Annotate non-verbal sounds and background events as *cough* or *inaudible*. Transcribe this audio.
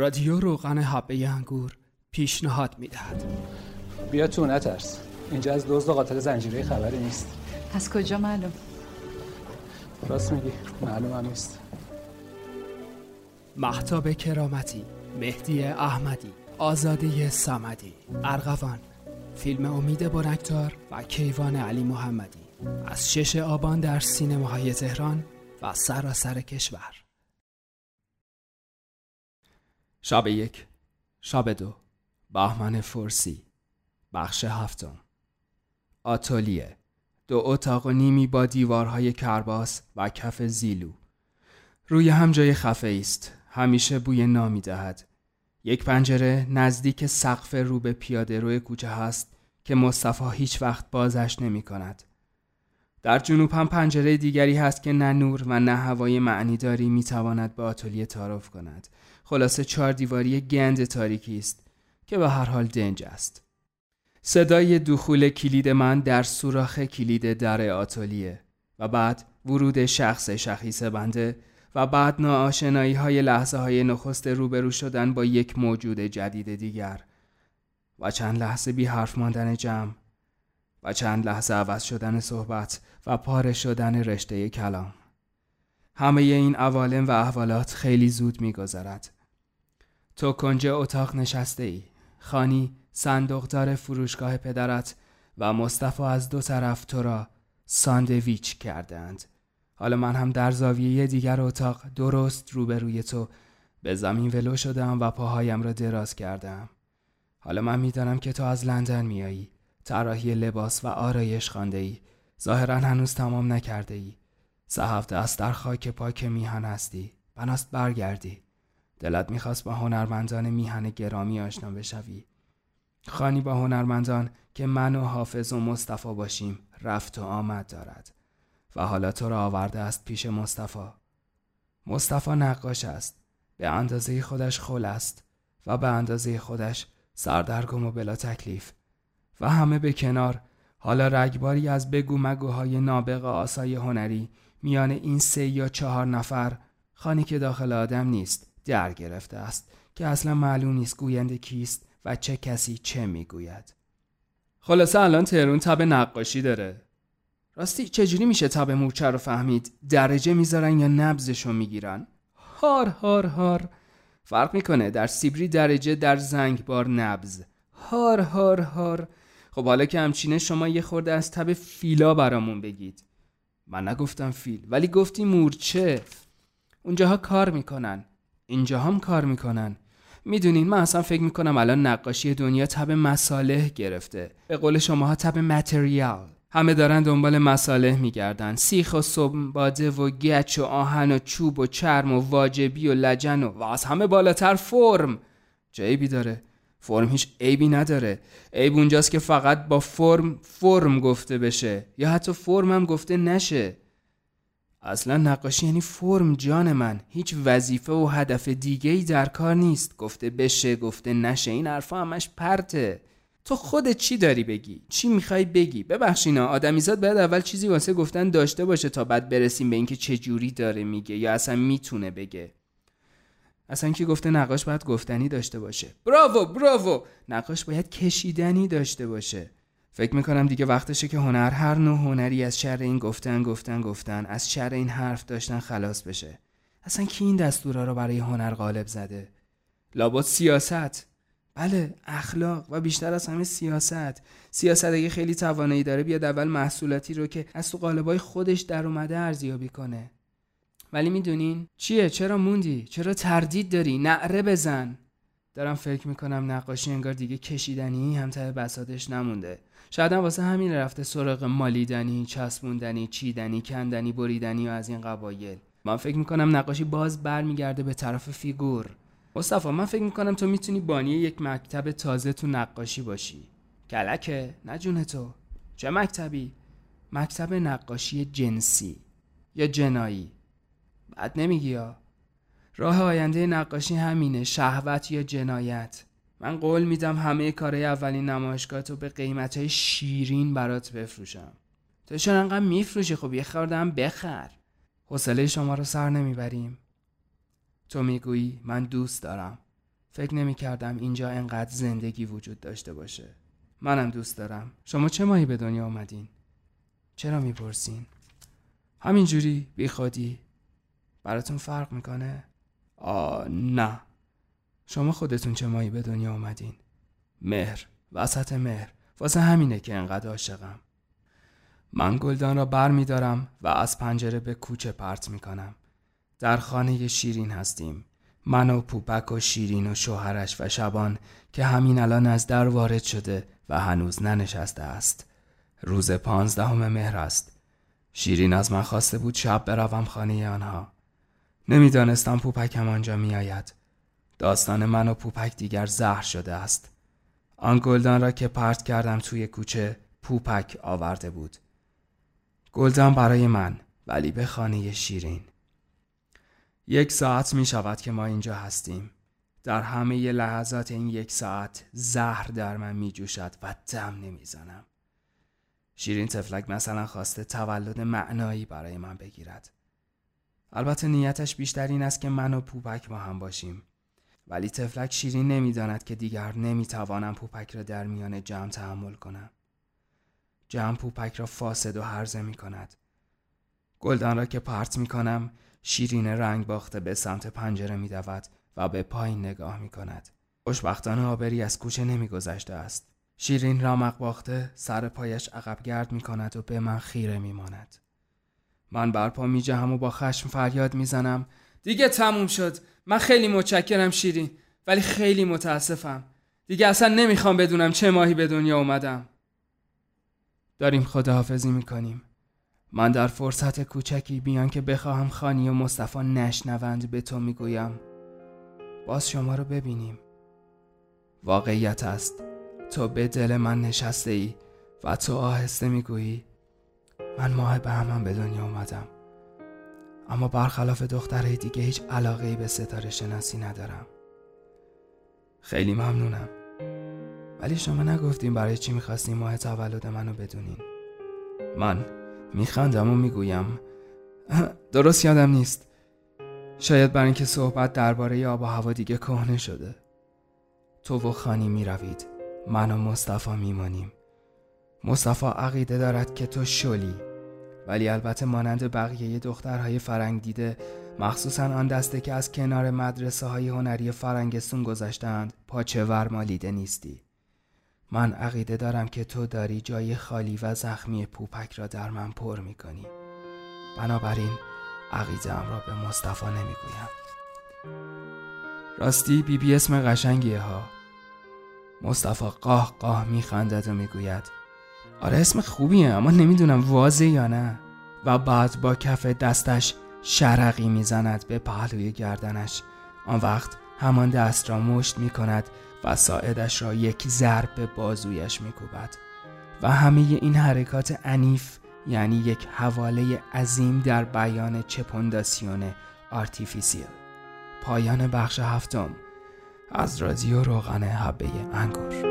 رادیو روغن حبه انگور پیشنهاد می‌دهد. بیا تو نترس. اینجا از دزد و قاتل زنجیره خبری نیست. از کجا معلوم؟ راست میگی. معلوم هم نیست. محتاب کرامتی مهدی احمدی آزاده سمدی ارغوان فیلم امید برکتار و کیوان علی محمدی. از شش آبان در سینماهای تهران و سراسر کشور. شب یک شب دو. بهمن فرسی بخش هفتم. آتولیه دو اتاق و نیمی با دیوارهای کرباس و کف زیلو. روی هم جای خفه است همیشه بوی نامی دهد. یک پنجره نزدیک سقف رو به پیاده روی کوچه هست که مصطفی هیچ وقت بازش نمی کند. در جنوب هم پنجره دیگری هست که نه نور و نه هوای معنیداری می تواند به آتولیه تعارف کند. خلاصه چهار دیواری گند تاریکی است که به هر حال دنج است. صدای دخول کلید من در سوراخ کلید در آتولیه و بعد ورود شخص شخیص بنده و بعد ناآشنایی های لحظه های نخست روبرو شدن با یک موجود جدید دیگر و چند لحظه بی حرف ماندن جمع و چند لحظه عوض شدن صحبت و پاره شدن رشته کلام همه این عوالم و احوالات خیلی زود میگذرد تو کنج اتاق نشسته ای خانی صندوقدار فروشگاه پدرت و مصطفی از دو طرف تو را ساندویچ کردند. حالا من هم در زاویه دیگر اتاق درست روبروی تو به زمین ولو شدم و پاهایم را دراز کردم. حالا من می‌دانم که تو از لندن میایی طراحی لباس و آرایش خانده ای ظاهرا هنوز تمام نکرده ای سه هفته است در خاک پاک میهن هستی. بناست برگردی. دلت می‌خواست با هنرمندان میهن گرامی آشنا بشوی. خانی با هنرمندان که من و حافظ و مصطفی باشیم رفت و آمد دارد. و حالا تو را آورده است پیش مصطفی. مصطفی نقاش است. به اندازه خودش خل است و به اندازه خودش سردرگم و بلا تکلیف. و همه به کنار حالا رگباری از بگو مگوهای نابغ آسای هنری میان این سه یا چهار نفر خانی که داخل آدم نیست. در گرفته است که اصلا معلوم نیست گوینده کیست و چه کسی چه می‌گوید. خلاصه الان تهرون تب نقاشی داره. راستی چجوری میشه تب مورچه رو فهمید؟ درجه می‌ذارن یا نبزشو می‌گیرن؟ هار هار هار. فرق می‌کنه در سیبری درجه در زنگ بار نبز هار هار هار. خب حالا که همچینه شما یه خورده از تب فیلا برامون بگید. من نگفتم فیل ولی گفتی مورچه. اونجاها کار می‌کنن. اینجا هم کار می‌کنن. می‌دونین من اصلا فکر می‌کنم الان نقاشی دنیا تب مصالح گرفته. به قول شماها تب متریال. همه دارن دنبال مصالح میگردن. سیخ و سنباده و گچ و آهن و چوب و چرم و واجبی و لجن و, و از همه بالاتر فرم. چه عیبی داره. فرم هیچ عیبی نداره. عیب اونجاست که فقط با فرم فرم گفته بشه. یا حتی فرم هم گفته نشه. اصلا نقاشی یعنی فرم جان من. هیچ وظیفه و هدف دیگه ای در کار نیست. گفته بشه گفته نشه. این حرفا همش پرته. تو خودت چی داری بگی؟ چی می‌خوای بگی؟ ببخشینا آدمیزاد باید اول چیزی واسه گفتن داشته باشه تا بعد برسیم به اینکه چه جوری داره میگه یا اصلا می‌تونه بگه. اصلا که گفته نقاش باید گفتنی داشته باشه؟ براوو براوو نقاش باید کشیدنی داشته باشه. فکر می‌کنم دیگه وقتشه که هنر هر نوع هنری از شر این گفتن گفتن گفتن از شر این حرف داشتن خلاص بشه. اصلا کی این دستورا رو برای هنر غالب زده؟ لابد سیاست. بله اخلاق و بیشتر از همه سیاست. سیاست اگه خیلی توانایی داره بیاد اول محصولاتی رو که از تو قالبای خودش در اومده ارزیابی کنه. ولی می‌دونین چیه؟ چرا موندی؟ چرا تردید داری؟ نعره بزن. دارم فکر می‌کنم نقاشی انگار دیگه کشیدنی هم ته بساتش نمونده. شاید هم واسه همین رفته سراغ مالیدنی چسبوندنی چیدنی کندنی بریدنی و از این قبایل. من فکر می‌کنم نقاشی باز برمیگرده به طرف فیگور. مصطفی من فکر می‌کنم تو می‌تونی بانی یک مکتب تازه تو نقاشی باشی. کلکه نه تو. چه مکتبی؟ مکتب نقاشی جنسی یا جنایی؟ بعد نمیگی یا؟ راه آینده نقاشی همینه شهوت یا جنایت. من قول میدم همه کارهای اولین نمایشگاه تو به قیمت های شیرین برات بفروشم. تو چون انقدر میفروشی؟ خب یه خوردم بخر. حوصله شما رو سر نمی‌بریم. تو می‌گویی من دوست دارم. فکر نمی کردم اینجا انقدر زندگی وجود داشته باشه. منم دوست دارم. شما چه ماهی به دنیا آمدین؟ چرا می‌پرسین؟ همینجوری بی خودی براتون فرق می‌کنه؟ آ نه شما خودتون چه ماهی به دنیا آمدین؟ مهر وسط مهر واسه همینه که انقدر عاشقم من گلدان را بر می دارم و از پنجره به کوچه پرت می کنم. در خانه شیرین هستیم. من و پوپک و شیرین و شوهرش و شبان که همین الان از در وارد شده و هنوز ننشسته است. روز پانزدهم مهر است. شیرین از من خواسته بود شب بروم خانه آنها. نمی‌دانستم پوپکم آنجا می آید. داستان من و پوپک دیگر زهر شده است. آن گلدان را که پرت کردم توی کوچه پوپک آورده بود. گلدان برای من ولی به خانه شیرین. یک ساعت می شود که ما اینجا هستیم. در همه لحظات این یک ساعت زهر در من می جوشد و دم نمی زنم. شیرین تفلک مثلا خواسته تولد معنایی برای من بگیرد. البته نیتش بیشتر این است که من و پوپک با هم باشیم. ولی تفلک شیرین نمی‌داند که دیگر نمی‌توانم پوپک را در میان جمع تحمل کنم. جمع پوپک را فاسد و هرزه می کند. گلدان را که پرت می کنم شیرین رنگ باخته به سمت پنجره می دود و به پایین نگاه می کند. خوشبختانه آبری از کوچه نمی گذشته است. شیرین رامق باخته سر پایش عقب گرد می کند و به من خیره می ماند. من برپا می جهم و با خشم فریاد می زنم دیگه تموم شد. من خیلی متشکرم شیرین ولی خیلی متاسفم. دیگه اصلا نمی‌خوام بدونم چه ماهی به دنیا اومدم. داریم خداحافظی می‌کنیم. من در فرصت کوچکی بیان که بخواهم خانی و مصطفی نشنوند به تو می‌گویم. باز شما رو ببینیم. واقعیت است. تو به دل من نشسته ای و تو آهسته می‌گویی. من ماه به همم به دنیا اومدم. اما برخلاف دخترهای دیگه هیچ علاقه ای به ستاره شناسی ندارم. خیلی ممنونم. ولی شما نگفتیم برای چی می‌خواستیم ماه تولد منو بدونین. من میخندم و می‌گویم *laughs* درست یادم نیست. شاید برای اینکه صحبت درباره آب و هوا دیگه کهنه شده. تو و خانی می‌روید. من و مصطفی میمانیم. مصطفی عقیده دارد که تو شلی. ولی البته مانند بقیه دخترهای فرنگ دیده مخصوصا آن دسته که از کنار مدرسه های هنری فرنگستون گذاشتند پاچه ورمالیده نیستی. من عقیده دارم که تو داری جای خالی و زخمی پوپک را در من پر می کنی بنابراین عقیده را به مصطفی نمی گویم راستی بی بی اسم قشنگیه ها. مصطفی قاه قاه می خندد و می گوید آره اسم خوبیه اما نمی‌دونم واضح یا نه. و بعد با کف دستش شرقی می‌زند به پهلوی گردنش. آن وقت همان دست را مشت می کند و ساعدش را یک ضرب به بازویش می کوبد و همه این حرکات عنیف یعنی یک حواله عظیم در بیان چپونداسیون artificielle. پایان بخش هفتم. از رادیو روغن حبه انگور.